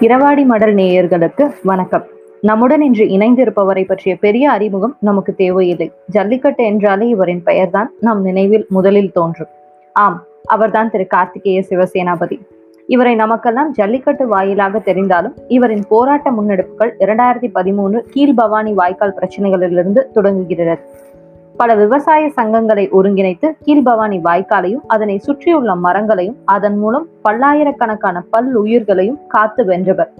இரவாடி மடல் நேயர்களுக்கு வணக்கம். நம்முடன் இன்று இணைந்திருப்பவரை பற்றிய பெரிய அறிமுகம் நமக்கு தேவையில்லை. ஜல்லிக்கட்டு என்றாலே இவரின் பெயர்தான் நம் நினைவில் முதலில் தோன்றும். ஆம் அவர்தான் திரு கார்த்திகேய சிவசேனாபதி. இவரை நமக்கெல்லாம் ஜல்லிக்கட்டு வாயிலாக தெரிந்தாலும் இவரின் போராட்ட முன்னெடுப்புகள் இரண்டாயிரத்தி பதிமூணு கீழ்பவானி வாய்க்கால் பிரச்சனைகளிலிருந்து தொடங்குகிறது. பல விவசாய சங்கங்களை ஒருங்கிணைத்து கீழ்பவானி வாய்க்காலையும் அதனை சுற்றியுள்ள மரங்களையும் அதன் மூலம் பல்லாயிரக்கணக்கான பல் உயிர்களையும் காத்து வென்றவர்.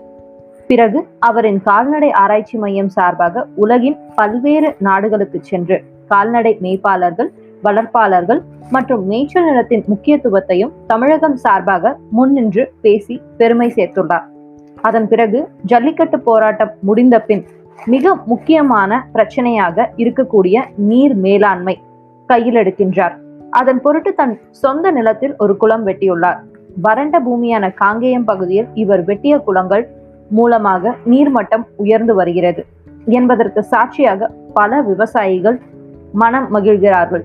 பிறகு அவரின் கால்நடை ஆராய்ச்சி மையம் சார்பாக உலகின் பல்வேறு நாடுகளுக்கு சென்று கால்நடை மேய்ப்பாளர்கள் வளர்ப்பாளர்கள் மற்றும் மேய்ச்சல் நிலத்தின் முக்கியத்துவத்தையும் தமிழகம் சார்பாக முன்னின்று பேசி பெருமை சேர்த்துள்ளார். அதன் பிறகு ஜல்லிக்கட்டு போராட்டம் முடிந்த பின் மிக முக்கியமான பிரச்சனையாக இருக்கக்கூடிய நீர் மேலாண்மை கையில் எடுக்கின்றார். அதன் பொருட்டு தன் சொந்த நிலத்தில் ஒரு குளம் வெட்டியுள்ளார். வறண்ட பூமியான காங்கேயம் பகுதியில் இவர் வெட்டிய குளங்கள் மூலமாக நீர்மட்டம் உயர்ந்து வருகிறது. என்பதற்கு சாட்சியாக பல விவசாயிகள் மனம் மகிழ்கிறார்கள்.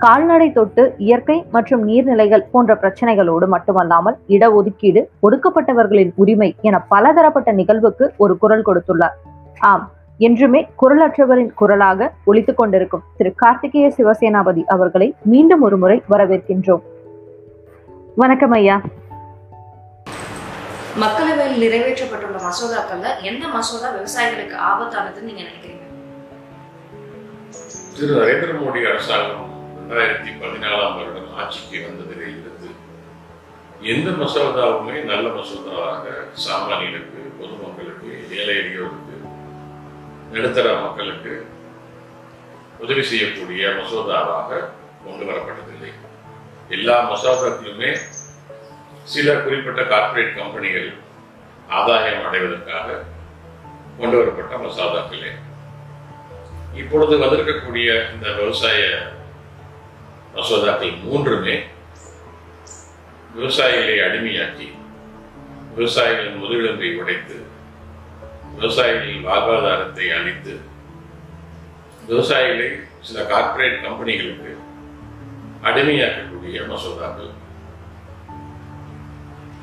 கால்நடை தொட்டு இயற்கை மற்றும் நீர்நிலைகள் போன்ற பிரச்சனைகளோடு மட்டுமல்லாமல் இடஒதுக்கீடு ஒடுக்கப்பட்டவர்களின் உரிமை என பலதரப்பட்ட நிகழ்வுக்கு ஒரு குரல் கொடுத்துள்ளார். ஆம் என்றுமே குரலற்றவரின் குரலாக ஒலித்துக் கொண்டிருக்கும் திரு. கார்த்திகேய சிவசேனாபதி அவர்களை மீண்டும் ஒரு முறை வரவேற்கின்றோம். வணக்கம் ஐயா. மக்களவையில் நிறைவேற்றப்பட்டுள்ள மசோதாக்கள்ல எந்த மசோதா விவசாயிகளுக்கு ஆபத்தானதுன்னு நீங்க நினைக்கிறீங்க? திரு. நரேந்திர மோடி அரசாங்கம் ரெண்டாயிரத்தி பதினாலாம் வருடம் ஆட்சிக்கு வந்ததிலே இருந்து எந்த மசோதாவுமே நல்ல மசோதாவாக சாமானியனுக்கு பொதுமக்களுக்கு ஏழை எளியோருக்கு நடுத்தர மக்களுக்கு உதவி செய்யக்கூடிய மசோதாவாக கொண்டு வரப்பட்டதில்லை. எல்லா மசோதாக்களுமே சில குறிப்பிட்ட கார்ப்பரேட் கம்பெனிகள் ஆதாயம் அடைவதற்காக கொண்டு வரப்பட்ட மசோதாக்களே. இப்பொழுது வந்திருக்கக்கூடிய இந்த விவசாய மசோதாக்கள் மூன்றுமே விவசாயிகளை அடிமையாக்கி விவசாயிகளின் முதுகெலும்பை உடைத்து விவசாயிகளின் வாழ்வாதாரத்தை அழித்து விவசாயிகளை சில கார்ப்பரேட் கம்பெனிகளுக்கு அடிமையாக்கக்கூடிய மசோதாக்கள்.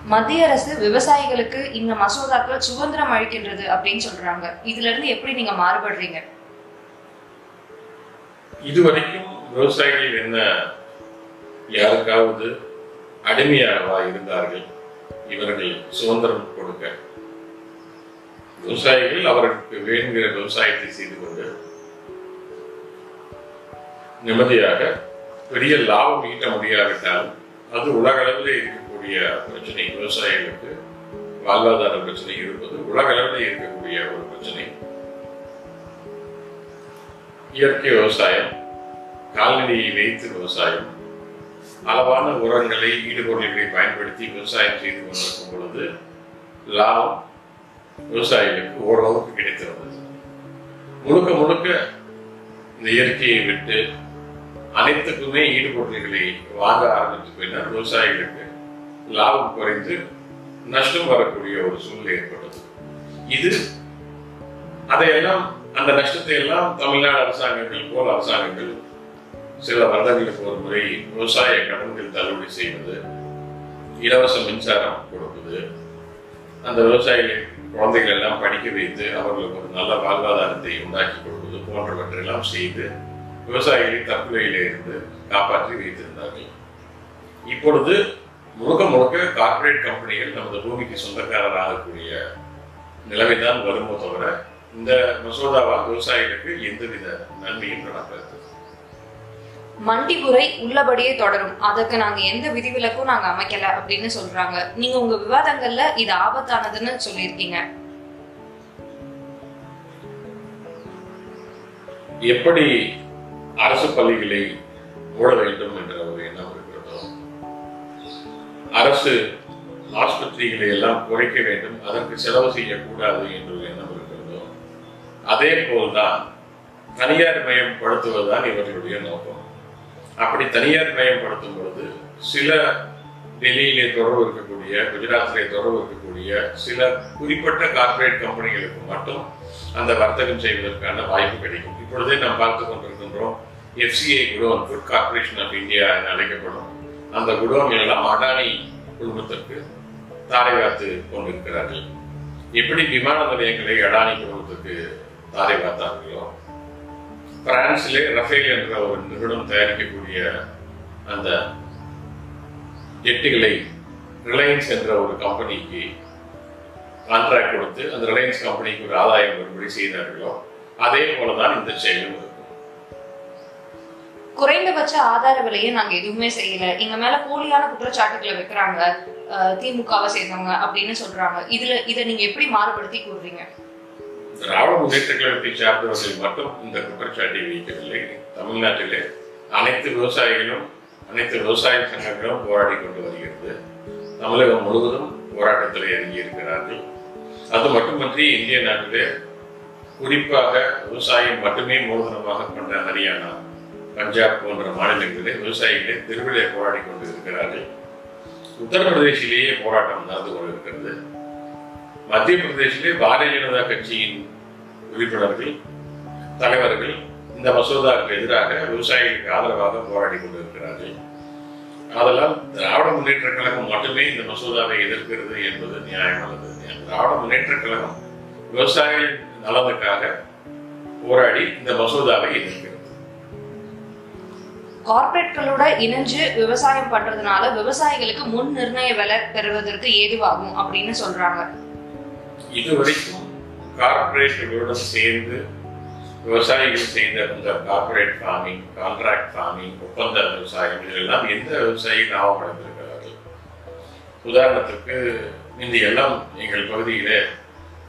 மத்திய அரசு விவசாயிகளுக்கு இந்த மசோதாக்கள் சுதந்திரம் அளிக்கின்றது அப்படின்னு சொல்றாங்க. இதுல இருந்து எப்படி நீங்க மாறுபடுறீங்க? இதுவரைக்கும் விவசாயிகள் என்ன யாருக்காவது அடிமையாகவா இருந்தார்கள்? இவர்கள் சுதந்திரம் கொடுக்க. விவசாயிகள் அவர்களுக்கு வேணுங்கிற விவசாயத்தை செய்து கொண்டு நிம்மதியாக பெரிய லாபம் ஈட்ட முடியாவிட்டால் அது உலக அளவில் இருக்கக்கூடிய பிரச்சனை. விவசாயிகளுக்கு வாழ்வாதார பிரச்சனை இருப்பது உலக அளவில் இருக்கக்கூடிய ஒரு பிரச்சனை. இயற்கை விவசாயம் கால்நடையை வைத்து விவசாயம். அளவான உரங்களை ஈடுபொருள்களை பயன்படுத்தி விவசாயம் செய்து கொண்டிருக்கும் பொழுது லாபம் விவசாயிகளுக்கு ஓரளவுக்கு கிடைத்திருந்தது. முழுக்க முழுக்க இந்த இயற்கையை விட்டு அனைத்துக்குமே ஈடுபொருள்களை வாங்க ஆரம்பித்து போயினால் விவசாயிகளுக்கு லாபம் குறைந்து நஷ்டம் வரக்கூடிய ஒரு சூழ்நிலை ஏற்பட்டது. இது அதையெல்லாம் அந்த நஷ்டத்தை எல்லாம் தமிழ்நாடு அரசாங்கங்கள் போல அரசாங்கங்கள் சில வருடங்களுக்கு ஒரு முறை விவசாய கடன்கள் தள்ளுபடி செய்வது இலவச மின்சாரம் கொடுப்பது அந்த விவசாயிகள் குழந்தைகள் எல்லாம் படிக்க வைத்து அவர்களுக்கு ஒரு நல்ல வாழ்வாதாரத்தை உண்டாக்கி கொடுப்பது போன்றவற்றையெல்லாம் செய்து விவசாயிகளை தற்கொலையிலே இருந்து காப்பாற்றி வைத்திருந்தார்கள். இப்பொழுது முழுக்க முழுக்க கார்ப்பரேட் கம்பெனிகள் நமது பூமிக்கு சொந்தக்காரர் ஆகக்கூடிய நிலைமைதான் வருமோ தவிர இந்த மசோதாவால் விவசாயிகளுக்கு எந்தவித நன்மையும் நடக்காது. மண்டி உள்ளபடியே தொடரும். அதற்கு நாங்க எந்த விதிவிலக்கும் நாங்க அமைக்கல அப்படின்னு சொல்றாங்க. நீங்க உங்க விவாதங்கள்ல இது ஆபத்தானதுன்னு சொல்லியிருக்கீங்க. எப்படி அரசு பள்ளிகளை மூட வேண்டும் என்ற ஒரு எண்ணம் இருக்கிறதோ அரசு ஆஸ்பத்திரிகளை எல்லாம் குறைக்க வேண்டும் அதற்கு செலவு செய்யக்கூடாது என்ற ஒரு எண்ணம் இருக்கிறதோ அதே போல்தான் தனியார் மயப்படுத்துவதுதான் இவர்களுடைய நோக்கம். அப்படி தனியார் மயப்படுத்தும் பொழுது சில டெல்லியிலே தொடர்பு இருக்கக்கூடிய குஜராத்திலே தொடர்பு இருக்கக்கூடிய சில குறிப்பிட்ட கார்ப்பரேட் கம்பெனிகளுக்கு மட்டும் அந்த வர்த்தகம் செய்வதற்கான வாய்ப்பு கிடைக்கும். இப்பொழுதே நாம் பார்த்து கொண்டிருக்கின்றோம் FCI godown food corporation of India என அழைக்கப்படும் அந்த குடோன் எல்லாம் அடானி குழுமத்திற்கு தாரை வார்த்து கொண்டிருக்கிறார்கள். எப்படி விமான நிலையங்களை அடானி குடும்பத்துக்கு தாரை வார்த்தார்களோ பிரான்சிலே ரஃபேல் என்ற ஒரு நிறுவனம் தயாரிக்கக்கூடிய அந்த எட்டுகளை ரிலையன்ஸ் என்ற ஒரு கம்பெனிக்கு கான்ட்ராக்ட் கொடுத்து அந்த ரிலையன்ஸ் கம்பெனிக்கு ஒரு ஆதாயம் வரும்படி செய்தார்களோ அதே போலதான் இந்த செயலும் குறைந்தபட்ச ஆதார விலையை நாங்க எதுவுமே செய்யல. எங்க மேல போலியான குற்றச்சாட்டுகளை வைக்கிறாங்க அஹ், திமுகவை சேர்ந்தவங்க அப்படின்னு சொல்றாங்க. இதுல இதை நீங்க எப்படி மாறுபடுத்தி கூறுறீங்க? திராவிட முன்னேற்ற கழகத்தை சார்ந்தவர்கள் மட்டும் இந்த குற்றச்சாட்டை வைக்கவில்லை. தமிழ்நாட்டிலே அனைத்து விவசாயிகளும் அனைத்து விவசாய சங்கங்களும் போராடி கொண்டு வருகிறது. தமிழகம் முழுவதும் போராட்டத்தில் இறங்கி இருக்கிறார்கள். அது மட்டுமன்றி இந்திய நாட்டிலே குறிப்பாக விவசாயம் மட்டுமே மூலதனமாக கொண்ட ஹரியானா பஞ்சாப் போன்ற மாநிலங்களிலே விவசாயிகளே திருவிழா போராடி கொண்டு இருக்கிறார்கள். உத்தரப்பிரதேசிலேயே போராட்டம் நடந்து கொண்டிருக்கிறது. மத்திய பிரதேசிலே பாரதிய ஜனதா கட்சியின் உறுப்பினர்கள் தலைவர்கள் இந்த மசோதாவுக்கு எதிராக விவசாயிகளுக்கு ஆதரவாக போராடி கொண்டிருக்கிறார்கள். அதெல்லாம் திராவிட முன்னேற்ற கழகம் மட்டுமே இந்த மசோதாவை எதிர்க்கிறது என்பது நியாயமானது. திராவிட முன்னேற்ற கழகம் விவசாயிகள் நலனுக்காக போராடி இந்த மசோதாவை எதிர்க்கிறது. கார்பரேட்களோட இணைஞ்சு விவசாயம் பண்றதுனால விவசாயிகளுக்கு முன் நிர்ணய விலை பெறுவதற்கு ஏதுவாகும் அப்படின்னு சொல்றாங்க. இதுவரைக்கும் கார்பரேட்டுகளோடு சேர்ந்து விவசாயிகள் செய்த இந்த கார்ப்பரேட் ஃபார்மிங் கான்ட்ராக்ட் ஃபார்மிங் ஒப்பந்த விவசாயம் இதெல்லாம் எந்த விவசாயி லாபம் அடைந்திருக்கிறார்கள் உதாரணத்துக்கு இந்த எல்லாம் எங்கள் பகுதியில்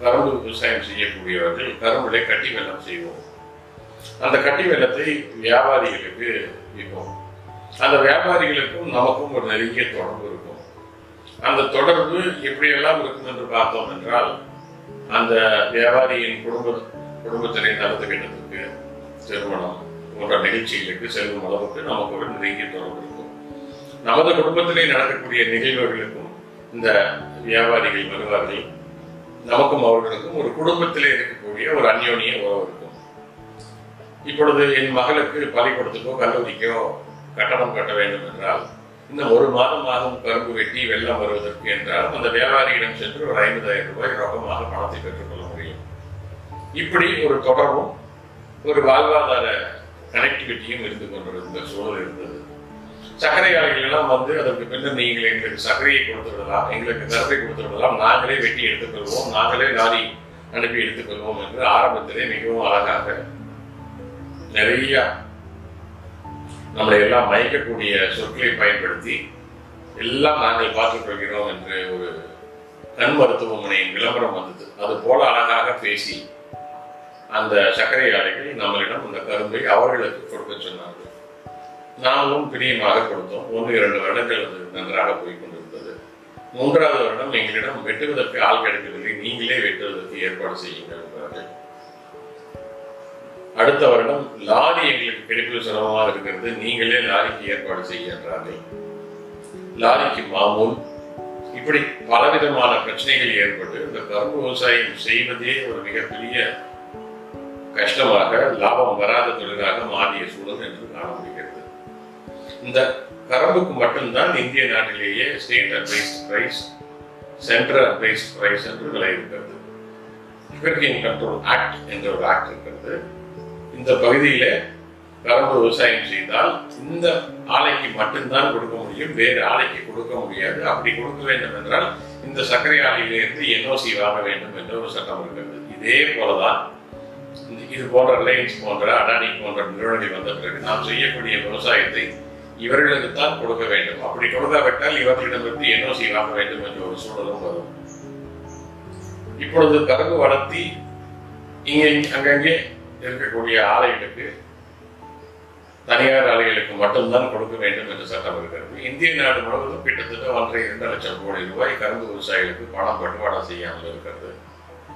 கரும்பு விவசாயம் செய்யக்கூடியவர்கள் கரும்புடைய கட்டி வெள்ளம் செய்வோம். அந்த கட்டி வெள்ளத்தை வியாபாரிகளுக்கு விற்போம். அந்த வியாபாரிகளுக்கும் நமக்கும் ஒரு நெருங்கிய தொடர்பு இருக்கும். அந்த தொடர்பு எப்படியெல்லாம் இருக்கும் என்று பார்த்தோம் என்றால் அந்த வியாபாரியின் குடும்ப குடும்பத்தினை நடத்த கிட்டத்துக்கு திருமணம் போன்ற நிகழ்ச்சிகளுக்கு செல்லும் அளவுக்கு நமக்கு ஒரு நெருங்கிய தொடர்பு இருக்கும். நமது குடும்பத்திலே நடக்கக்கூடிய நிகழ்வுகளுக்கும் இந்த வியாபாரிகள் வருவார்கள் நமக்கும் அவர்களுக்கும் ஒரு குடும்பத்திலே இருக்கக்கூடிய ஒரு அந்யோனிய உறவு இருக்கும். இப்பொழுது என் மகளுக்கு பள்ளிக்கூடத்துக்கோ கல்லூரிக்கோ கட்டணம் கட்ட வேண்டும் என்றால் இன்னும் ஒரு மாதம் ஆகும் கரும்பு வெட்டி வெள்ளம் வருவதற்கு என்றால் அந்த வியாபாரியிடம் சென்று ஒரு ஐம்பதாயிரம் ரூபாய் ரொக்கமாக பணத்தை பெற்றுக்கொள்ள முடியும். இப்படி ஒரு தொடர்பும் ஒரு வாழ்வாதார கனெக்டிவிட்டியும் இருந்து கொண்டிருந்த சூழல் இருந்தது. சர்க்கரை ஆலைகள் எல்லாம் வந்து அதற்கு பின்னர் நீங்கள் எங்களுக்கு சர்க்கரையை கொடுத்து விடலாம் எங்களுக்கு கருப்பை கொடுத்து விடலாம் நாங்களே வெட்டி எடுத்துக்கொள்வோம் நாங்களே லாரி அனுப்பி எடுத்துக்கொள்வோம் என்று ஆரம்பத்திலே மிகவும் அழகாக நிறைய நம்மளை எல்லாம் மயக்கக்கூடிய சொற்களை பயன்படுத்தி எல்லாம் நாங்கள் பார்த்துக் கொள்கிறோம் என்று ஒரு கண் மருத்துவமனையின் விளம்பரம் வந்தது. அது போல அழகாக பேசி அந்த சர்க்கரை ஆலைகள் நம்மளிடம் அந்த கரும்பை அவர்களுக்கு கொடுக்க சொன்னார்கள். நாங்களும் பிரியமாக கொடுத்தோம். ஒன்று இரண்டு வருடங்கள் அது நன்றாக போய் கொண்டிருந்தது மூன்றாவது வருடம் எங்களிடம் வெட்டுவதற்கு ஆள் கிடைக்கவில்லை. நீங்களே வெட்டுவதற்கு ஏற்பாடு செய்யுங்கள். அடுத்த வருடம் லாரி எங்களுக்கு கிடைப்பது சிரமமாக இருக்கிறது. நீங்களே லாரிக்கு ஏற்பாடு செய்ய என்றார்கள் லாரிக்கு மாமூல் இப்படி பலவிதமான பிரச்சனைகள் ஏற்பட்டு இந்த கரும்பு விவசாயம் செய்வதே ஒரு மிகப்பெரிய கஷ்டமாக லாபம் வராத தொழிலாக மாறிய சூழல் என்று காண முடிகிறது இந்த கரும்புக்கு மட்டும்தான் இந்திய நாட்டிலேயே state advised price central advised price என்று விலை இருக்கிறது. கண்ட்ரோல் ஆக்ட் என்ற ஒரு ஆக்ட் இருக்கிறது. இந்த பகுதியில கரும்பு விவசாயம் செய்தால் இந்த ஆலைக்கு மட்டும்தான் கொடுக்க முடியும் வேறு ஆலைக்கு கொடுக்க முடியாது. அப்படி கொடுக்க வேண்டும் என்றால் இந்த சர்க்கரை ஆலையிலிருந்து என்ஓசி வாங்க வேண்டும் என்ற ஒரு சட்டம் இருக்கிறது. இதே போலதான் இது போன்ற ரிலையன்ஸ் போன்ற அடானி போன்ற நிறுவனங்கள் வந்த பிறகு நாம் செய்யக்கூடிய விவசாயத்தை இவர்களுக்கு தான் கொடுக்க வேண்டும். அப்படி கொடுக்காவிட்டால் இவர்களிடமிருந்து என்ஓசி வாங்க வேண்டும் என்ற ஒரு சூழலும் வரும். இப்பொழுது கரும்பு வளர்த்தி இங்கே அங்கங்கே இருக்கக்கூடிய ஆலைகளுக்கு தனியார் ஆலைகளுக்கு மட்டும்தான் கொடுக்க வேண்டும் என்ற சட்டம் இருக்கிறது. இந்திய நாடு முழுவதும் கிட்டத்தட்ட ஒன்றரை இரண்டு லட்சம் கோடி ரூபாய் கரும்பு விவசாயிகளுக்கு பணம் பட்டுவாடா செய்யாமல் இருக்கிறது.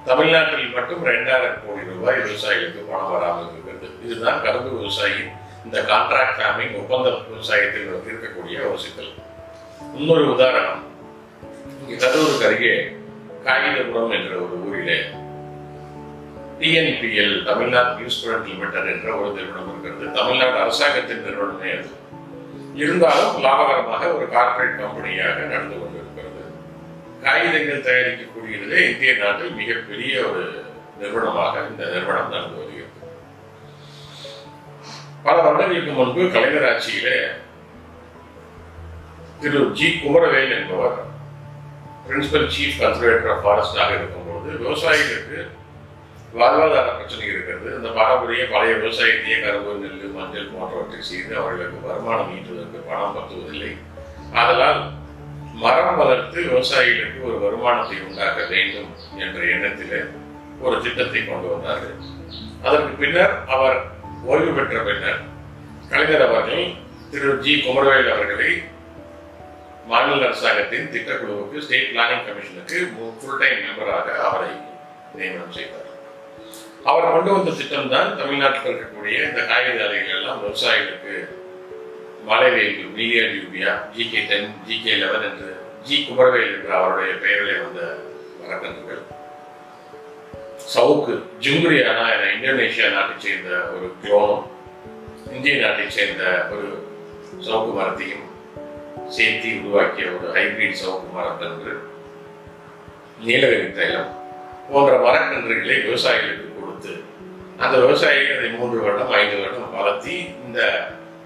தமிழ்நாட்டில் மட்டும் ரெண்டாயிரம் கோடி ரூபாய் விவசாயிகளுக்கு பணம் வராமல் இருக்கிறது. இதுதான் கரும்பு விவசாயி இந்த கான்ட்ராக்ட் ஃபார்மிங் ஒப்பந்த விவசாயத்தில் இருக்கக்கூடிய ஒரு சிக்கல். இன்னொரு உதாரணம் இங்கே கரூருக்கு அருகே காகிதபுரம் என்ற ஒரு ஊரிலே TNPL Tamil Nadu news student limited என்ற ஒரு நிறுவனம் இருக்கிறது. தமிழ்நாடு அரசாங்கத்தின் நிறுவனமே அது. இருந்தாலும் லாபகரமாக ஒரு கார்ப்பரேட் கம்பெனியாக நடந்து கொண்டிருக்கிறது. காகிதங்கள் தயாரிக்கக்கூடியதிலே இந்திய நாட்டில் மிகப்பெரிய ஒரு நிறுவனமாக இந்த நிறுவனம் நடந்து வருகிறது. பல வருடங்களுக்கு முன்பு கலைஞர் ஆட்சியிலே திரு ஜி. குமரவேல் என்பவர் பிரின்சிபல் சீஃப் கன்சர்வேட்டர் ஆஃப் ஃபாரஸ்டாக இருக்கும்போது விவசாயிகளுக்கு வாழ்வாதார பிரச்சனை இருக்கிறது. அந்த பாரம்பரிய பழைய விவசாயத்தையே கரும்பு நெல் மஞ்சள் போன்றவற்றை செய்து அவர்களுக்கு வருமானம் ஈட்டுவதற்கு பணம் பத்துவதில்லை ஆதலால் மரம் வளர்த்து விவசாயிகளுக்கு ஒரு வருமானத்தை உண்டாக்க வேண்டும் என்ற எண்ணத்தில் ஒரு திட்டத்தை கொண்டு வந்தார்கள். அதற்கு பின்னர் அவர் ஓய்வு பெற்ற பின்னர் கலைஞர் அவர்கள் திரு. ஜி. குமரவேல் அவர்களை மாநில அரசாங்கத்தின் திட்டக்குழுவுக்கு ஸ்டேட் பிளானிங் கமிஷனுக்கு ஃபுல் டைம் மெம்பராக அவரை நியமனம் செய்தார். அவர் கொண்டு வந்த திட்டம் தான் தமிழ்நாட்டில் இருக்கக்கூடிய இந்த காய்கறி ஆலைகள் எல்லாம் விவசாயிகளுக்கு மலைவேல்கு மீடியா டியூபியா G K ten G K eleven என்று ஜி குமரவேல் என்ற அவருடைய பெயரிலே வந்த மரக்கன்றுகள் சவுக்கு ஜுங்குரியானா என இந்தோனேஷியா நாட்டைச் சேர்ந்த ஒரு குளோனும் இந்திய நாட்டைச் சேர்ந்த ஒரு சவுக்கு மரத்தையும் சேர்த்து உருவாக்கிய ஒரு ஹைபிரிட் சவுக்கு மரக்கன்று நீலகிரி தைலம் போன்ற மரக்கன்றுகளை விவசாயிகளுக்கு அந்த விவசாயிகள் அதை மூன்று வருடம் ஐந்து வருடம் வளர்த்தி இந்த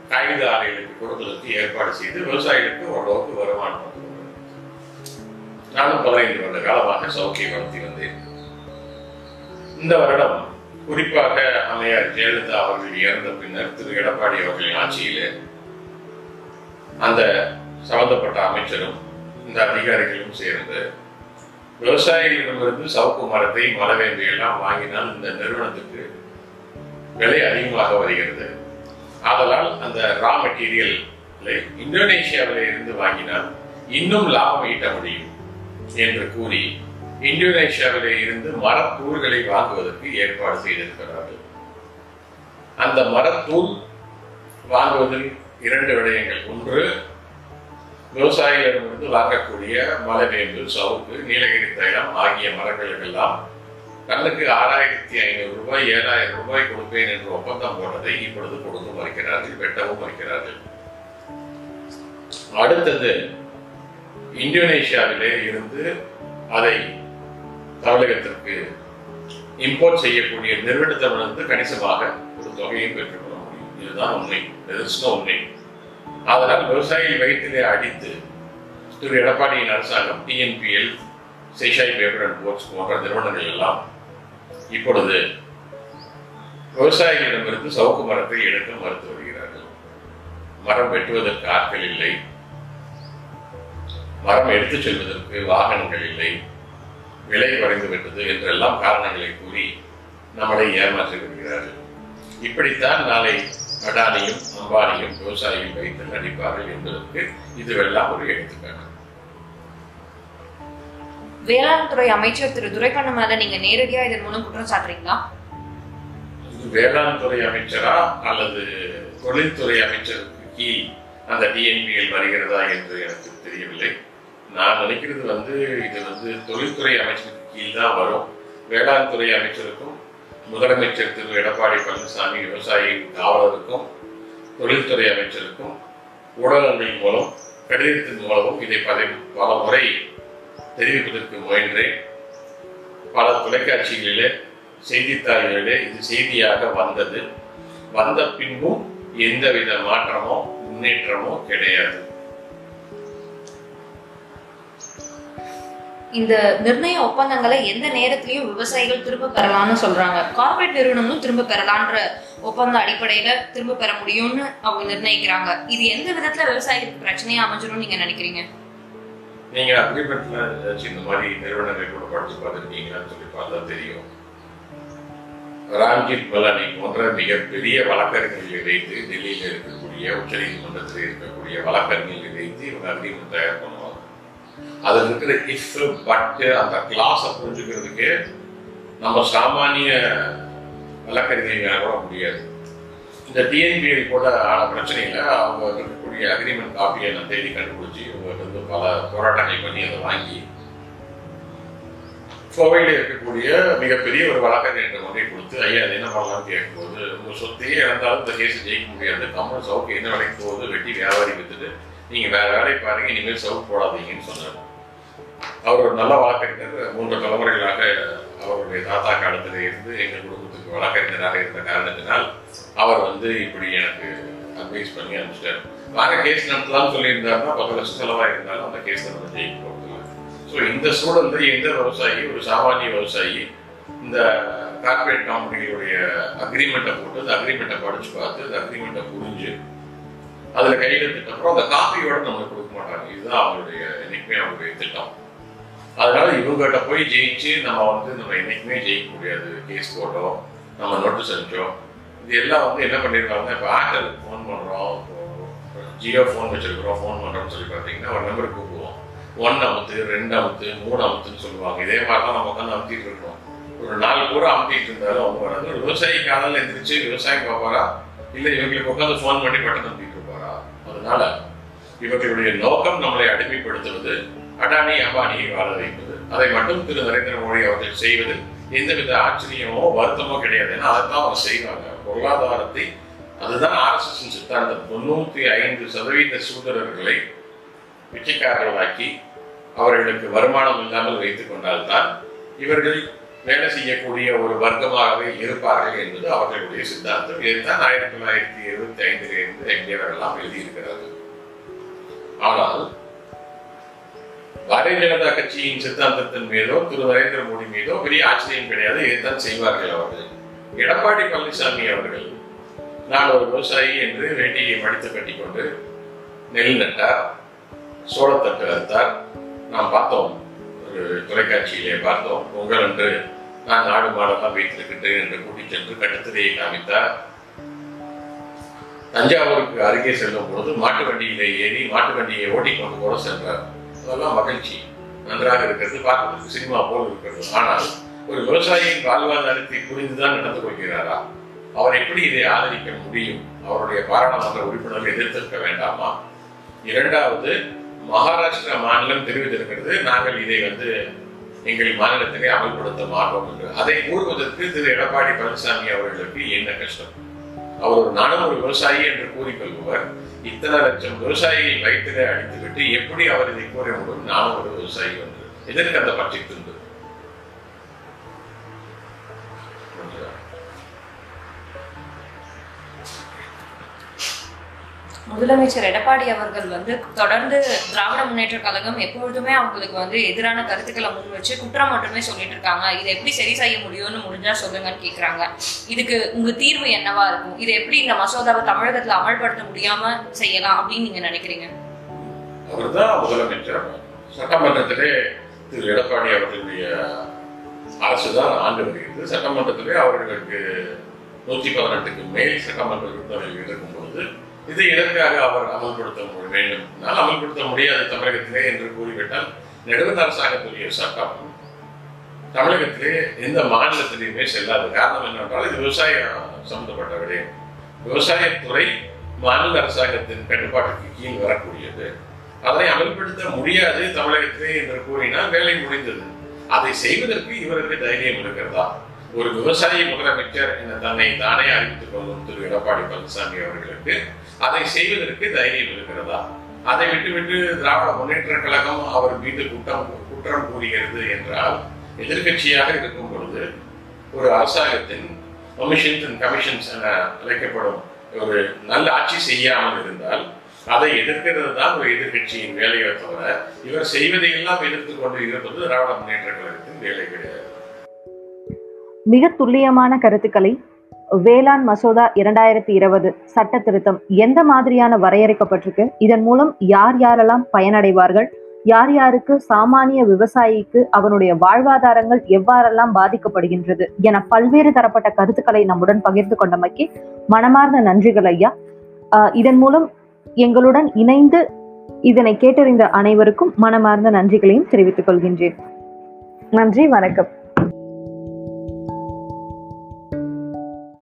காகித ஆலைகளுக்கு கொடுப்பதற்கு ஏற்பாடு செய்து விவசாயிகளுக்கு ஓரளவுக்கு வருமானம் வந்து நானும் பதினைந்து வருட காலமாக சௌக்கியம் வளர்த்தி வந்தேன். இந்த வருடம் குறிப்பாக அம்மையார் ஜெயலலிதா அவர்கள் இறந்த பின்னர் திரு எடப்பாடி அவர்களின் ஆட்சியிலே அந்த சம்பந்தப்பட்ட அமைச்சரும் இந்த அதிகாரிகளும் சேர்ந்து விவசாயிகளிடமிருந்து சவுக்கு மரத்தை மரவேம்பு எல்லாம் வாங்கினால் இந்த நிறுவனத்துக்கு விலை அதிகமாக வருகிறது. ஆதலால் அந்த ரா மெட்டீரியல் இந்தோனேஷியாவில இருந்து வாங்கினால் இன்னும் லாபம் ஈட்ட முடியும் என்று கூறி இந்தோனேஷியாவிலே இருந்து மரத்தூள்களை வாங்குவதற்கு ஏற்பாடு செய்திருக்கிறார்கள். அந்த மரத்தூள் வாங்குவதில் இரண்டு விடயங்கள். ஒன்று விவசாயிகளிடமிருந்து வாங்கக்கூடிய மலைவேம்பு சவுக்கு நீலகிரி தைலம் ஆகிய மரங்களுக்கெல்லாம் கண்ணுக்கு ஆறாயிரத்தி ஐநூறு ரூபாய் ஏழாயிரம் ரூபாய் கொடுப்பேன் என்று ஒப்பந்தம் போட்டதை இப்பொழுது கொடுத்து மறுக்கிறார்கள் வெட்டவும் மறுக்கிறார்கள். அடுத்தது இந்தோனேஷியாவிலே இருந்து அதை தமிழகத்திற்கு இம்போர்ட் செய்யக்கூடிய நிறுவனத்திடமிருந்து கணிசமாக ஒரு தொகையை பெற்றுக்கொள்ள முடியும். இதுதான் உண்மை. உண்மை. அதனால் விவசாயி வயிற்றிலே அடித்து திரு எடப்பாடியின் அரசாங்கம் TNPL Seshasayee paper and boards போன்ற நிறுவனங்கள் எல்லாம் இப்பொழுது விவசாயிகளிடமிருந்து சவுக்கு மரத்தை எடுக்க மறுத்து வருகிறார்கள். மரம் வெட்டுவதற்கு ஆட்கள் இல்லை. மரம் எடுத்துச் செல்வதற்கு வாகனங்கள் இல்லை. விலை குறைந்து விட்டது என்றெல்லாம் காரணங்களை கூறி நம்மளை ஏமாற்றி வருகிறார்கள் இப்படித்தான் நாளை அடானியும் அம்பானியும் விவசாயிகள் வைத்து நடிப்பார்கள் என்பதற்கு இதுவெல்லாம் ஒரு எடுத்துக்காட்டு. வேளாண் துறை அமைச்சர் திரு துரைக்கண்ணு மேல நீங்க நேரடியா இதன் மூலம் குற்றம் சாட்டுறீங்களா? வேளாண் துறை அமைச்சரா அல்லது தொழில்துறை அமைச்சருக்கு கீழ் அந்த டிஎன்பிஎல் வருகிறதா என்று எனக்கு தெரியவில்லை. நான் நினைக்கிறது வந்து இது வந்து தொழில்துறை அமைச்சருக்கு கீழ் தான் வரும். வேளாண் துறை அமைச்சருக்கும் முதலமைச்சர் திரு எடப்பாடி பழனிசாமி விவசாயி காவலருக்கும் தொழில்துறை அமைச்சருக்கும் ஊடகங்கள் மூலம் கடிதத்தின் மூலமும் இதை பல பல முறை தெரிவிப்பதற்கு முயன்றேன். பல தொலைக்காட்சிகளிலே செய்தித்தாள்களிலே இது செய்தியாக வந்தது. வந்த பின்பும் எந்தவித மாற்றமோ முன்னேற்றமோ கிடையாது. இந்த நிர்ணய ஒப்பந்தங்களை எந்த நேரத்திலையும் விவசாயிகள் திரும்ப பெறலாம்னு சொல்றாங்க. கார்பரேட் நிறுவனங்களும் திரும்ப பெறலான்ற ஒப்பந்த அடிப்படையில திரும்ப பெற முடியும்னு அவங்க நிர்ணயிக்கிறாங்க. இது எந்த விதத்துல விவசாயிகளுக்கு பிரச்சனையா அமைஞ்சிரும்னு நீங்க நினைக்கிறீங்க? நீங்க அக்ரிமெண்ட்ல ஏதாச்சும் இந்த மாதிரி நிறுவனங்கள் கூட படிச்சு பார்த்துருக்கீங்களான்னு சொல்லி பார்த்தா தெரியும். ராம்ஜித் பலானி போன்ற மிகப்பெரிய வழக்கறிஞர்களை வைத்து டெல்லியில் இருக்கக்கூடிய உச்சநீதிமன்றத்தில் இருக்கக்கூடிய வழக்கறிஞர்களை வைத்து இவங்க அக்ரிமெண்ட் தயார் பண்ணுவாங்க அதில் இருக்கிற இஃப் பட்டு அந்த கிளாஸை புரிஞ்சுக்கிறதுக்கு நம்ம சாமானிய வழக்கறிஞர்கள் கூட முடியாது. இந்த டிஎன்பிஎல் கூட ஆன இல்லை அவங்க இருக்கக்கூடிய அக்ரிமெண்ட் காப்பியை நான் தேடி கண்டுபிடிச்சி இவங்க வந்து பல போராட்டங்கள் பண்ணி அதை வாங்கி கோவையில் இருக்கக்கூடிய மிகப்பெரிய ஒரு வழக்கறிஞர் ஒன்றை கொடுத்து ஐயா அது என்ன பண்ணலாம்னு கேட்கும்போது உங்க சொத்தையே இழந்தாலும் இந்த கேஸ் ஜெயிக்க முடியாது. கம்மல் சவுக்கு என்ன விலைக்கு போகுது? வெட்டி வியாபாரி வித்துட்டு நீங்க வேற வேலையை பாருங்க இனிமேல் சவுக்கு போடாதீங்கன்னு சொன்னார். அவர் ஒரு நல்ல வழக்கறிஞர் மூன்று தலைமுறைகளாக அவருடைய தாத்தா காலத்திலே இருந்து எங்கள் குடும்பத்துக்கு வழக்கறிஞராக இருந்த காரணத்தினால் அவர் வந்து இப்படி எனக்கு அட்வைஸ் பண்ணி அனுப்பிச்சிட்டார். வாங்க கேஸ் நடத்தலாம்னு சொல்லியிருந்தாருன்னா பத்து லட்சம் செலவாக இருந்தாலும் அந்த கேஸ் நம்ம ஜெயிக்க ஸோ இந்த சூழல்ல எந்த விவசாயி ஒரு சாமானிய விவசாயி இந்த கார்பரேட் கம்பெனிகளுடைய அக்ரிமெண்ட்டை போட்டு அந்த அக்ரிமெண்ட்டை படிச்சு பார்த்து அந்த அக்ரிமெண்ட்டை புரிஞ்சு அதுல கையெழுத்திட்டப்புறம் அந்த காப்பியோட நம்மளுக்கு கொடுக்க மாட்டாங்க. இதுதான் அவருடைய என்னைக்குமே அவருடைய திட்டம். அதனால இவங்ககிட்ட போய் ஜெயிச்சு நம்ம வந்து நம்ம என்னைக்குமே ஜெயிக்க முடியாது கேஸ் போட்டோம் நம்ம நோட்டீஸ் அனுப்பிச்சோம் இது எல்லாம் வந்து என்ன பண்ணிருக்காங்க இப்போ ஆட்டருக்கு ஃபோன் பண்ணுறோம் ஜியோ ஃபோன் வச்சிருக்கிறோம் ஃபோன் பண்ணுறோம்னு சொல்லி பார்த்தீங்கன்னா ஒரு நம்பர் கூப்பிடுவோம். ஒன் அமுத்து ரெண்டு அமுத்து மூணு அமுத்துன்னு சொல்லுவாங்க. இதே மாதிரி தான் நம்ம உட்காந்து அமுத்திட்டு இருக்கோம். ஒரு நாள் பூரா அமுத்திட்டு இருந்தாலும் அவங்க வராது ஒரு விவசாயி காலையில் எழுந்திரிச்சு விவசாயம் பார்ப்பாரா? இல்லை இவங்களுக்கு உட்காந்து ஃபோன் பண்ணி பட்டம் அமுத்திட்டு இருப்பாரா? அதனால இவர்களுடைய நோக்கம் நம்மளை அடிமைப்படுத்துவது. அடானி அம்பானியை வாழ வைப்பது. அதை மட்டும் திரு நரேந்திர மோடி அவர்கள் செய்வதில் எந்தவித ஆச்சரியமோ வருத்தமோ கிடையாது. ஏன்னா அதைத்தான் அவங்க செய்வாங்க பொருளாதாரத்தை அதுதான் ஆர்எஸ்எஸ் சித்தாந்தம் தொண்ணூத்தி ஐந்து சதவீத சூதரர்களை பிச்சைக்காரர்களாக்கி அவர்களுக்கு வருமானம் இல்லாமல் வைத்துக் கொண்டால்தான் இவர்கள் வேலை செய்யக்கூடிய ஒரு வர்க்கமாகவே இருப்பார்கள் என்பது அவர்களுடைய சித்தாந்தம். இதுதான் ஆயிரத்தி தொள்ளாயிரத்தி எழுபத்தி ஐந்திலிருந்து இருந்து எல்லாம் எழுதியிருக்கிறார்கள். ஆனால் பாரதிய ஜனதா கட்சியின் சித்தாந்தத்தின் மீதோ திரு. நரேந்திர மோடி மீதோ பெரிய ஆச்சரியம் கிடையாது. இதைத்தான் செய்வார்கள் அவர்கள். எடப்பாடி பழனிசாமி அவர்கள் நான் ஒரு விவசாயி என்று வேட்டியை மடித்து கட்டிக்கொண்டு நெல் நட்டார் சோளத்தட்டு அறுத்தார். நாம் பார்த்தோம். ஒரு தொலைக்காட்சியிலே பார்த்தோம். பொங்கல் என்று நான் நாடு மாடெல்லாம் வைத்திருக்கின்றேன் என்று கூட்டிச் சென்று கட்டுத்திரையை காமித்தார். தஞ்சாவூருக்கு அருகே செல்லும் பொழுது மாட்டு வண்டியிலே ஏறி மாட்டு வண்டியை ஓட்டிக்கொண்டு கூட சென்றார். அதெல்லாம் மகிழ்ச்சி நன்றாக இருக்கிறது பார்ப்பதற்கு சினிமா போல் இருக்கிறது. ஆனால் ஒரு விவசாயியின் வாழ்வாதாரத்தை புரிந்துதான் நடந்து கொள்கிறாரா? அவர் எப்படி இதை ஆதரிக்க முடியும்? அவருடைய பாராளுமன்ற உறுப்பினர்கள் எதிர்த்திருக்க வேண்டாமா? இரண்டாவது மகாராஷ்டிரா மாநிலம் தெரிவித்திருக்கிறது நாங்கள் இதை வந்து எங்கள் மாநிலத்திலே அமல்படுத்த மாட்டோம் என்று. அதை கூறுவதற்கு திரு. எடப்பாடி பழனிசாமி அவர்களுக்கு என்ன கஷ்டம்? அவர் நானும் ஒரு விவசாயி என்று கூறிக்கொள்பவர். இத்தனை லட்சம் விவசாயிகள் வயிற்றிலே அடித்துவிட்டு எப்படி அவர் இதை கூற முடியும் நானும் ஒரு விவசாயி என்று எதற்கு அந்த பற்றி துன்பு? முதலமைச்சர் எடப்பாடி அவர்கள் வந்து தொடர்ந்து திராவிட முன்னேற்ற கழகம் எப்பொழுதுமே அவங்களுக்கு வந்து எதிரான கருத்துக்களை முன் வச்சு குற்றம் மட்டுமே சொல்லிட்டு இருக்காங்க. இதை எப்படி சரி செய்ய முடியும்னு முடிஞ்சா சொல்லுங்கன்னு கேக்குறாங்க. இதுக்கு உங்க தீர்வு என்னவா இருக்கும்? இதை எப்படி இந்த மசோதாவை தமிழகத்துல அமல்படுத்த முடியாம செய்யலாம் அப்படின்னு நீங்க நினைக்கிறீங்க? அவர்தான் முதலமைச்சர். சட்டமன்றத்திலே திரு எடப்பாடி அவர்களுடைய அரசு தான் ஆண்டு வருகிறது சட்டமன்றத்திலே அவர்களுக்கு நூத்தி பதினெட்டுக்கு மேல் சட்டமன்ற உறுப்பினர்கள் இருக்கும் பொழுது இதை எதற்காக அவர் அமல்படுத்த வேண்டும்? என்றால் அமல்படுத்த முடியாது தமிழகத்திலே என்று கூறிவிட்டால் நடுவண் அரசாங்கத்துடைய சட்டம். தமிழகத்திலே எந்த மாநிலத்திலையுமே செல்லாது காரணம் என்னவென்றால் இது விவசாய சம்பந்தப்பட்ட விடயம் விவசாயத்துறை மாநில அரசாங்கத்தின் கட்டுப்பாட்டுக்கு கீழ் வரக்கூடியது. அதனை அமல்படுத்த முடியாது தமிழகத்திலே என்று கூறினால் வேலை முடிந்தது. அதை செய்வதற்கு இவருக்கு தைரியம் இருக்கிறதா? ஒரு விவசாயி முதலமைச்சர் என தன்னை தானே அறிவித்துக் கொள்ளும் திரு எடப்பாடி பழனிசாமி அவர்களுக்கு அதை செய்வதற்கு தைரியம் இருக்கிறதா? அதை விட்டுவிட்டு திராவிட முன்னேற்ற கழகம் அவர் மீது குற்றம் குற்றம் கூறுகிறது என்றால் எதிர்க்கட்சியாக இருக்கும் பொழுது ஒரு அரசாங்கத்தின் கமிஷன்ஸ் அண்ட் கமிஷன்ஸ் என அழைக்கப்படும் ஒரு நல்ல ஆட்சி செய்யாமல் இருந்தால் அதை எதிர்க்கிறது தான் ஒரு எதிர்க்கட்சியின் வேலையை தவிர இவர் செய்வதையெல்லாம் எதிர்த்து கொண்டு இருப்பது திராவிட முன்னேற்ற கழகத்தின் வேலை கிடையாது. மிக துல்லியமான கருத்துக்களை வேளாண் மசோதா இரண்டாயிரத்தி இருபது சட்ட திருத்தம் எந்த மாதிரியான வரையறுக்கப்பட்டிருக்கு? இதன் மூலம் யார் யாரெல்லாம் பயனடைவார்கள்? யார் யாருக்கு சாமானிய விவசாயிக்கு அவனுடைய வாழ்வாதாரங்கள் எவ்வாறெல்லாம் பாதிக்கப்படுகின்றது என பல்வேறு தரப்பட்ட கருத்துக்களை நம்முடன் பகிர்ந்து கொண்டமைக்கு மனமார்ந்த நன்றிகள் ஐயா. ஆஹ் இதன் மூலம் எங்களுடன் இணைந்து இதனை கேட்டறிந்த அனைவருக்கும் மனமார்ந்த நன்றிகளையும் தெரிவித்துக் கொள்கின்றேன். நன்றி வணக்கம்.